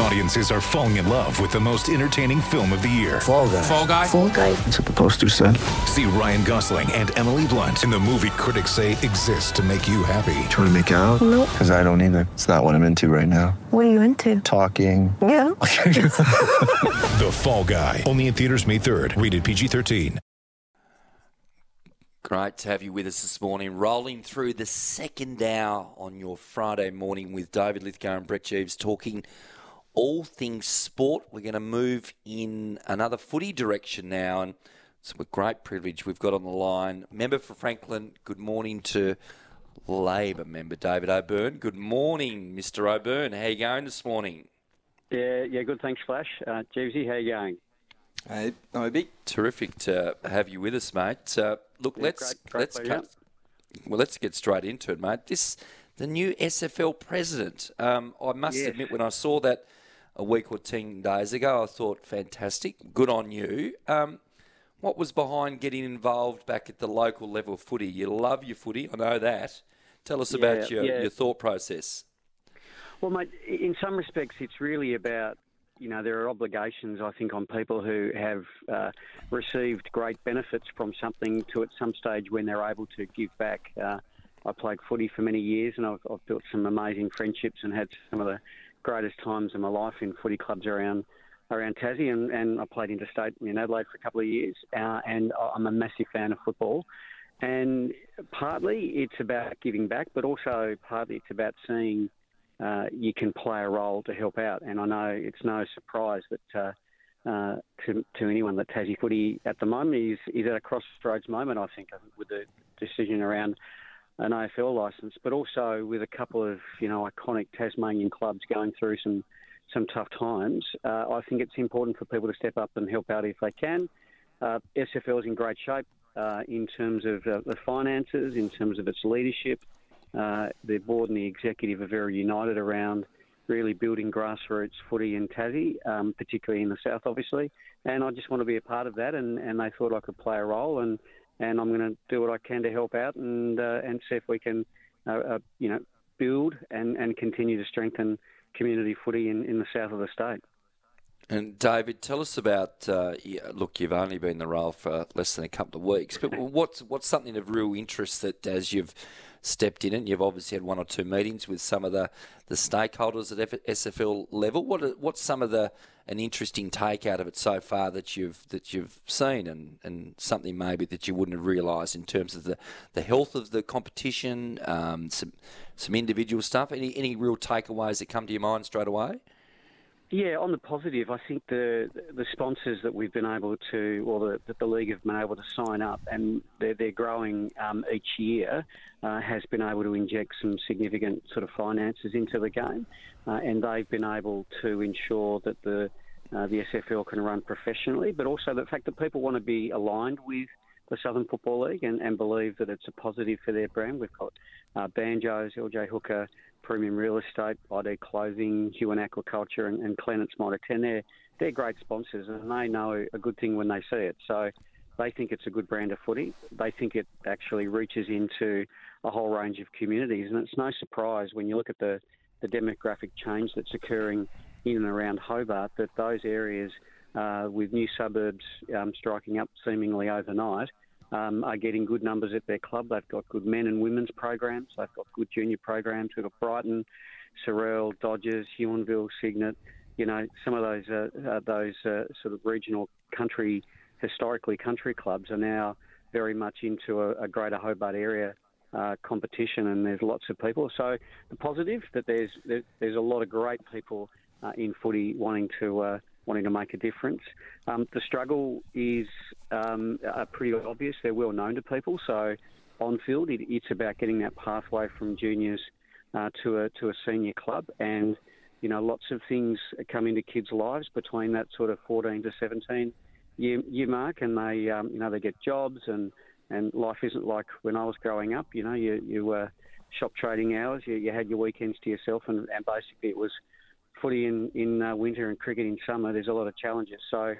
Audiences are falling in love with the most entertaining film of the year. Fall guy. Fall Guy. Fall guy. That's what the poster said. See Ryan Gosling and Emily Blunt in the movie critics say exists to make you happy. Trying to make it out? Nope. Because I don't either. It's not what I'm into right now. What are you into? Talking. Yeah. The Fall Guy. Only in theaters May 3rd. Rated PG-13. Great to have you with us this morning. Rolling through the second hour on your Friday morning with David Lithgow and Brett Jeeves talking all things sport. We're going to move in another footy direction now, and it's a great privilege we've got on the line. Member for Franklin, good morning to Labor member David O'Byrne. Good morning, Mr. O'Byrne. How are you going this morning? Yeah, yeah, good. Thanks, Flash. Uh, Jeevesy, how you going? Hey, Obi. Terrific to have you with us, mate. Uh, look, Yeah, let's great- great let's cut, well, let's get straight into it, mate. This the new SFL president. Um, I must Yes. admit, when I saw that a week or ten days ago, I thought fantastic, good on you. Um, what was behind getting involved back at the local level of footy? You love your footy, I know that. Tell us about your, yeah. your thought process. Well, mate, in some respects, it's really about, you know, there are obligations, I think, on people who have uh, received great benefits from something to at some stage when they're able to give back. Uh, I played footy for many years and I've, I've built some amazing friendships and had some of the greatest times of my life in footy clubs around around Tassie and, and I played interstate in Adelaide for a couple of years uh, and I'm a massive fan of football. And partly it's about giving back, but also partly it's about seeing uh, you can play a role to help out. And I know it's no surprise that uh, uh, to, to anyone that Tassie footy at the moment is, is at a crossroads moment, I think, with the decision around an AFL licence, but also with a couple of you know iconic Tasmanian clubs going through some some tough times. Uh, I think it's important for people to step up and help out if they can. Uh, SFL is in great shape uh, in terms of uh, the finances, in terms of its leadership. Uh, the board and the executive are very united around really building grassroots footy in Tassie, um, particularly in the south, obviously. And I just want to be a part of that, and, and they thought I could play a role, and, and I'm going to do what I can to help out and uh, and see if we can, uh, uh, you know, build and, and continue to strengthen community footy in, in the south of the state. And David, tell us about. Uh, look, you've only been in the role for less than a couple of weeks, but what's what's something of real interest that as you've stepped in it, you've obviously had one or two meetings with some of the, the stakeholders at SFL level. What what's some of the an interesting take out of it so far that you've that you've seen, and, and something maybe that you wouldn't have realised in terms of the, the health of the competition, um, some some individual stuff. Any any real takeaways that come to your mind straight away? Yeah, on the positive, I think the the sponsors that we've been able to, or the, that the league have been able to sign up, and they're, they're growing um, each year, uh, has been able to inject some significant sort of finances into the game, uh, and they've been able to ensure that the uh, the SFL can run professionally, but also the fact that people want to be aligned with the Southern Football League and, and believe that it's a positive for their brand. We've got uh, Banjos, LJ Hooker, Premium Real Estate, ID Clothing, Huon Aquaculture, and, and Clennett's Mitre 10. They're, they're great sponsors and they know a good thing when they see it. So they think it's a good brand of footy. They think it actually reaches into a whole range of communities. And it's no surprise when you look at the, the demographic change that's occurring in and around Hobart that those areas uh, with new suburbs um, striking up seemingly overnight um, are getting good numbers at their club. They've got good men and women's programs. They've got good junior programs. We've got Brighton, Sorell, Dodges, Huonville, Cygnet. You know, some of those uh, uh, those uh, sort of regional country, historically country clubs are now very much into a, a greater Hobart area uh, competition, and there's lots of people. So the positive that there's there, there's a lot of great people uh, in footy wanting to uh, wanting to make a difference. Um, the struggle is um, uh, pretty obvious. They're well known to people. So on field, it, it's about getting that pathway from juniors uh, to a to a senior club, and you know lots of things come into kids' lives between that sort of 14 to 17 year, year mark, and they um, you know they get jobs and and life isn't like when I was growing up. You know, you you were shop trading hours. You, you had your weekends to yourself, and, and basically it was footy in in uh, winter and cricket in summer. There's a lot of challenges, so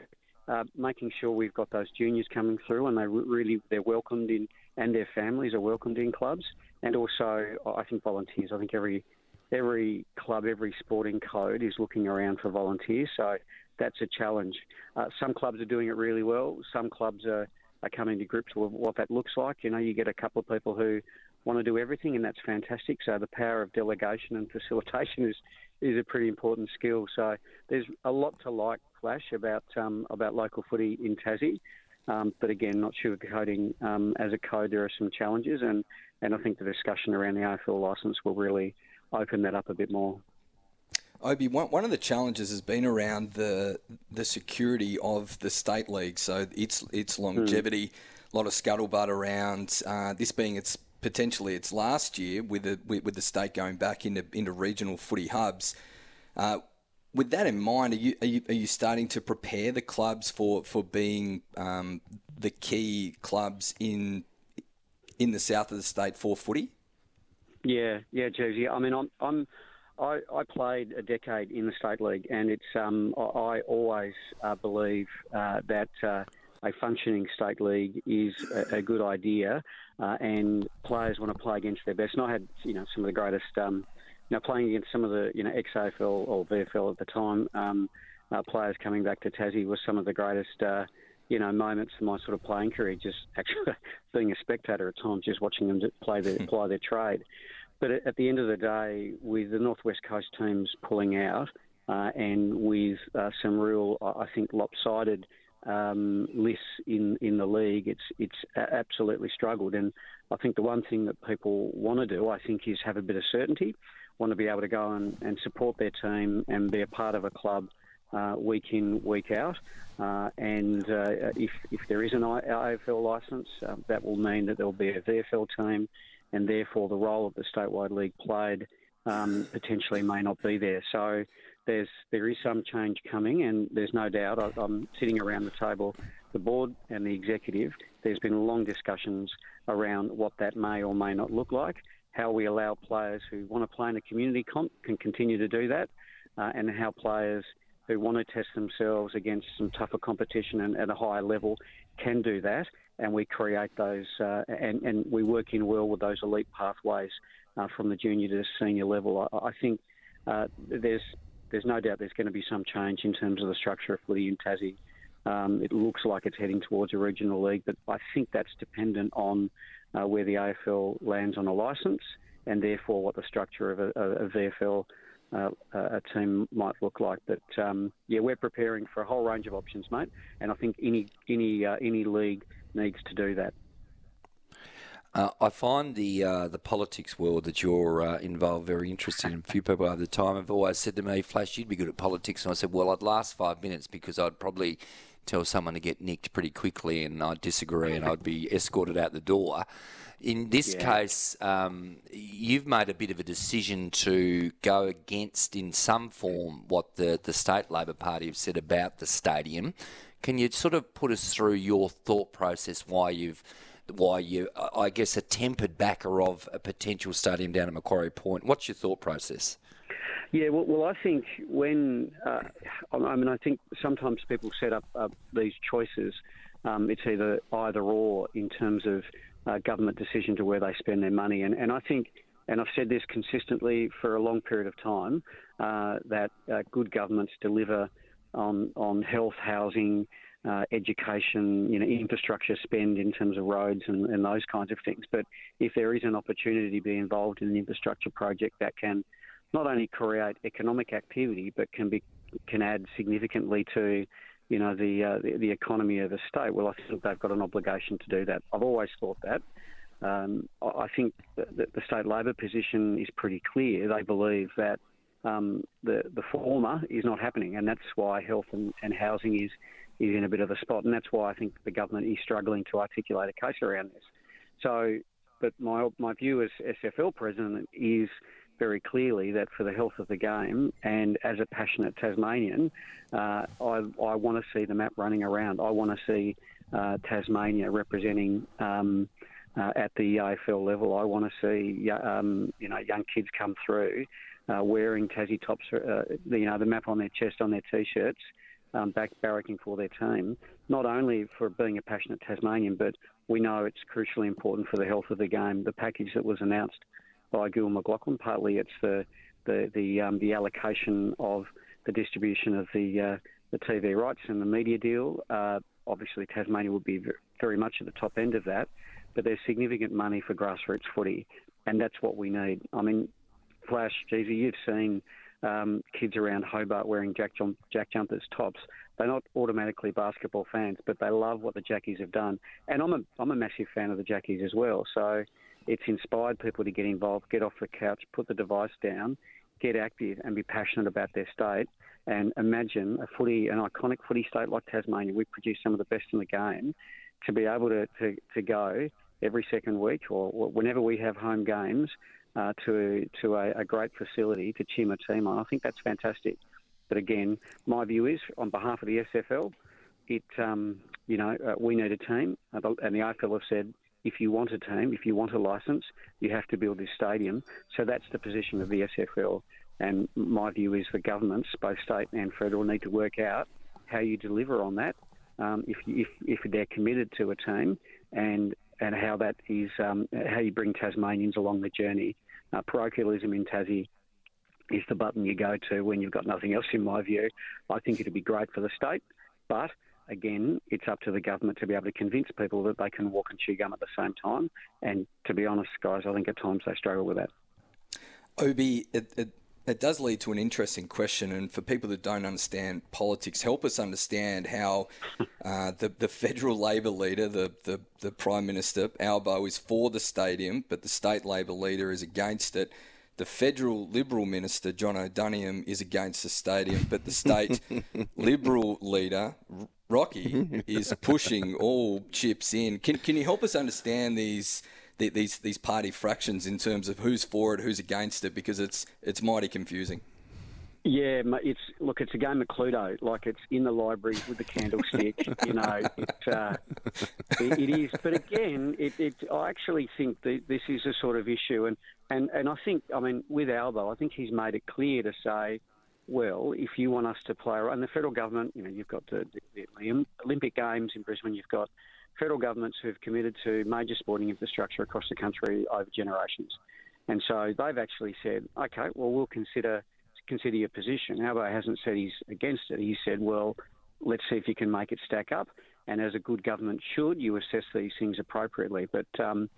uh, making sure we've got those juniors coming through and they re- really they're welcomed in and their families are welcomed in clubs and also I think volunteers. I think every every club, every sporting code is looking around for volunteers. So that's a challenge. Uh, some clubs are doing it really well. Some clubs are, are coming to grips with what that looks like. You know, you get a couple of people who want to do everything, and that's fantastic. So the power of delegation and facilitation is is a pretty important skill. So there's a lot to like, Flash, about um, about local footy in Tassie. Um, but again, not sugarcoating um, as a code, there are some challenges, and, and I think the discussion around the AFL licence will really open that up a bit more. Obi, one, one of the challenges has been around the the security of the state league, so its its longevity. Mm. A lot of scuttlebutt around uh, this being its potentially its last year with the with, the state going back into into regional footy hubs. Uh, with that in mind, are you, are you, are you starting to prepare the clubs for for being um, the key clubs in in the south of the state for footy? Yeah, yeah, Jeevesy. I mean, I'm, I'm I, I, played a decade in the state league, and it's um, I, always uh, believe uh, that uh, a functioning state league is a, a good idea, uh, and players want to play against their best. And I had you know some of the greatest, um, you know, playing against some of the you know ex AFL or VFL at the time um, uh, players coming back to Tassie was some of the greatest. Uh, you know, moments in my sort of playing career, just actually being a spectator at times, just watching them play their play their trade. But at the end of the day, with the Northwest Coast teams pulling out uh, and with uh, some real, I think, lopsided um, lists in, in the league, it's it's absolutely struggled. And I think the one thing that people want to do, I think, is have a bit of certainty, want to be able to go and, and support their team and be a part of a club uh, week in, week out. Uh, and uh, if, if there is an AFL licence, uh, that will mean that there will be a VFL team and therefore the role of the statewide league played um, potentially may not be there. So there's there is some change coming, and there's no doubt. I, I'm sitting around the table, the board and the executive. There's been long discussions around what that may or may not look like, how we allow players who want to play in a community comp can continue to do that, uh, and how players who want to test themselves against some tougher competition and at a higher level can do that and we create those uh, and, and we work in well with those elite pathways uh, from the junior to the senior level. I, I think uh, there's there's no doubt there's going to be some change in terms of the structure of footy in Tassie. Um, it looks like it's heading towards a regional league, but I think that's dependent on uh, where the AFL lands on a licence and therefore what the structure of a, a VFL uh, a team might look like. But um, yeah, we're preparing for a whole range of options, mate. And I think any any uh, any league needs to do that. Uh, I find the uh, the politics world that you're uh, involved very interesting. And a few people over the time have always said to me, "Flash, you'd be good at politics." And I said, "Well, I'd last five minutes because I'd probably tell someone to get nicked pretty quickly, and I'd disagree, and I'd be escorted out the door." In this yeah. case, um, you've made a bit of a decision to go against, in some form, what the, the state Labor Party have said about the stadium. Can you sort of put us through your thought process why you've why you, I guess, a tempered backer of a potential stadium down at Macquarie Point? What's your thought process? Yeah, well, well I think when uh, I mean, I think sometimes people set up uh, these choices. Um, it's either either or in terms of uh, government decision to where they spend their money, and and I think. And I've said this consistently for a long period of time uh, that uh, good governments deliver on on health, housing, uh, education, you know, infrastructure spend in terms of roads and, and, those kinds of things. But if there is an opportunity to be involved in an infrastructure project that can not only create economic activity but can be can add significantly to you know the, uh, the, the economy of the state, well, I think they've got an obligation to do that. I've always thought that. Um, I think that the state Labor position is pretty clear. They believe that um, the the former is not happening, and that's why health and, and housing is is in a bit of a spot, and that's why I think the government is struggling to articulate a case around this. So, but my my view as SFL president is very clearly that for the health of the game and as a passionate Tasmanian, uh, I, I want to see the map running around. I want to see uh, Tasmania representing. Um, uh, at the AFL level, I want to see um, you know young kids come through uh, wearing Tassie tops, uh, you know, the map on their chest on their t-shirts, um, back barracking for their team, not only for being a passionate Tasmanian, but we know it's crucially important for the health of the game. The package that was announced by Gil McLachlan, partly it's the the the, um, the allocation of the distribution of the uh, the TV rights and the media deal. Uh, obviously, Tasmania will be very much at the top end of that, but there's significant money for grassroots footy, and that's what we need. I mean, Flash, Jeevesy, you've seen um, kids around Hobart wearing Jack, jump, Jack Jumpers tops. They're not automatically basketball fans, but they love what the Jackies have done. And I'm a, I'm a massive fan of the Jackies as well. So it's inspired people to get involved, get off the couch, put the device down, get active, and be passionate about their state. And imagine a footy, an iconic footy state like Tasmania. We produce some of the best in the game. To be able to, to, to go every second week or whenever we have home games uh, to to a, a, great facility to cheer my team on. I think that's fantastic. But again, my view is on behalf of the SFL, it um, you know uh, we need a team, and the AFL have said if you want a team, if you want a license, you have to build this stadium. So that's the position of the SFL. And my view is the governments, both state and federal, need to work out how you deliver on that. Um, if, if if they're committed to a team and and how that is um, how you bring Tasmanians along the journey. Uh, parochialism in Tassie is the button you go to when you've got nothing else, in my view. I think it'd be great for the state, but again, it's up to the government to be able to convince people that they can walk and chew gum at the same time. And to be honest, guys, I think at times they struggle with that. Obi, it, it it does lead to an interesting question, and for people that don't understand politics, help us understand how uh, the the federal Labor leader, the, the the Prime Minister Albo, is for the stadium, but the state Labor leader is against it. The federal Liberal minister Jonno Duniam is against the stadium, but the state Liberal leader Rocky is pushing all chips in. Can can you help us understand these? The, these these party fractions in terms of who's for it, who's against it, because it's it's mighty confusing. Yeah, it's look, it's a game of Cluedo. Like it's in the library with the candlestick. you know, it, uh, it, it is. But again, it, it I actually think that this is a sort of issue, and, and, and I think, I mean, with Albo, I think he's made it clear to say, well, if you want us to play, and the federal government, you know, you've got the, the, the Olympic Games in Brisbane, you've got federal governments who've committed to major sporting infrastructure across the country over generations. And so they've actually said, okay, well, we'll consider consider your position. Albo hasn't said he's against it. He said, well, let's see if you can make it stack up. And as a good government should, you assess these things appropriately. But um,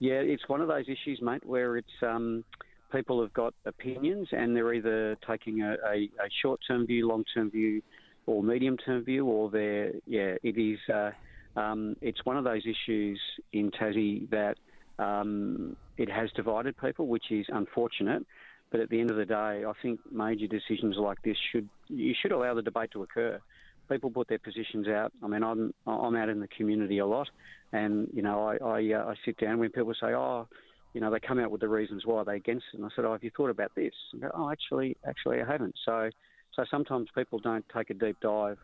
yeah, it's one of those issues, mate, where it's um, people have got opinions and they're either taking a, a, a short-term view, long-term view, or medium-term view, or they're yeah, it is. Uh, um, it's one of those issues in Tassie that um, it has divided people, which is unfortunate. But at the end of the day, I think major decisions like this should you should allow the debate to occur. People put their positions out. I mean, I'm I'm out in the community a lot, and you know, I I, uh, I sit down when people say, oh, you know, they come out with the reasons why they're against it. And I said, oh, have you thought about this? Go, oh, actually, actually, I haven't. So, so sometimes people don't take a deep dive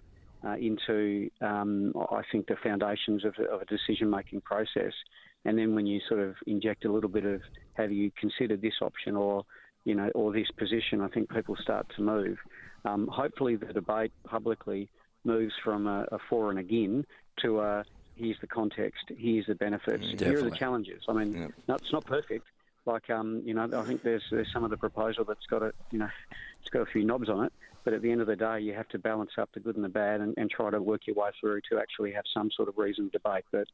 uh, into, um, I think, the foundations of, of a decision making process. And then when you sort of inject a little bit of have you considered this option or you know or this position, I think people start to move. Um, hopefully, the debate publicly moves from a, a for and again to a here's the context, here's the benefits, Definitely. here are the challenges. I mean, no, it's not perfect. Like um, you know, I think there's there's some of the proposal that's got a you know, it's got a few knobs on it. But at the end of the day, you have to balance up the good and the bad and, and try to work your way through to actually have some sort of reasoned debate. But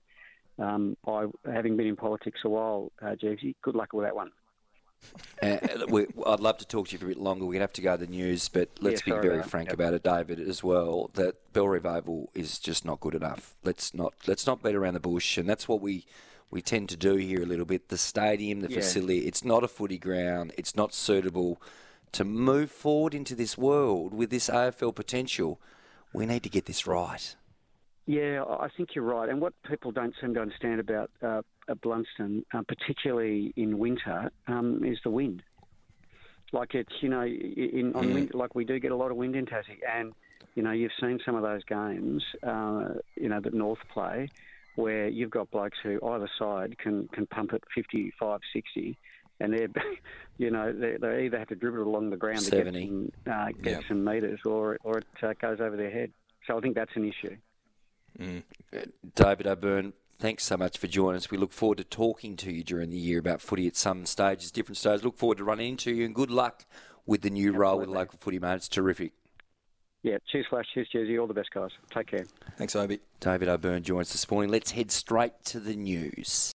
um, I, having been in politics a while, uh, Jeeves, good luck with that one. Uh, we, I'd love to talk to you for a bit longer. We're going to have to go to the news, but let's yeah, be very about frank about it, David, as well. That Bellerive Oval is just not good enough. Let's not let's not beat around the bush, and that's what we we tend to do here a little bit. The stadium, the yeah. facility, it's not a footy ground. It's not suitable to move forward into this world with this AFL potential, we need to get this right. Yeah, I think you're right. And what people don't seem to understand about uh, Blundstone, uh, particularly in winter, um, is the wind. Like it's you know, in on mm. wind, like we do get a lot of wind in Tassie, and you know you've seen some of those games, uh, you know that North play, where you've got blokes who either side can can pump it 55, 60, and they're, you know, they, they either have to dribble it along the ground 70. to get some, uh, get yep. some meters, or or it uh, goes over their head. So I think that's an issue. David O'Byrne, thanks so much for joining us. We look forward to talking to you during the year about footy at some stages, different stages. Look forward to running into you and good luck with the new role with local footy, mate. It's terrific. Yeah, cheers, Flash. Cheers, Jeevesy. All the best, guys. Take care. Thanks, Obi. David O'Byrne joins us this morning. Let's head straight to the news.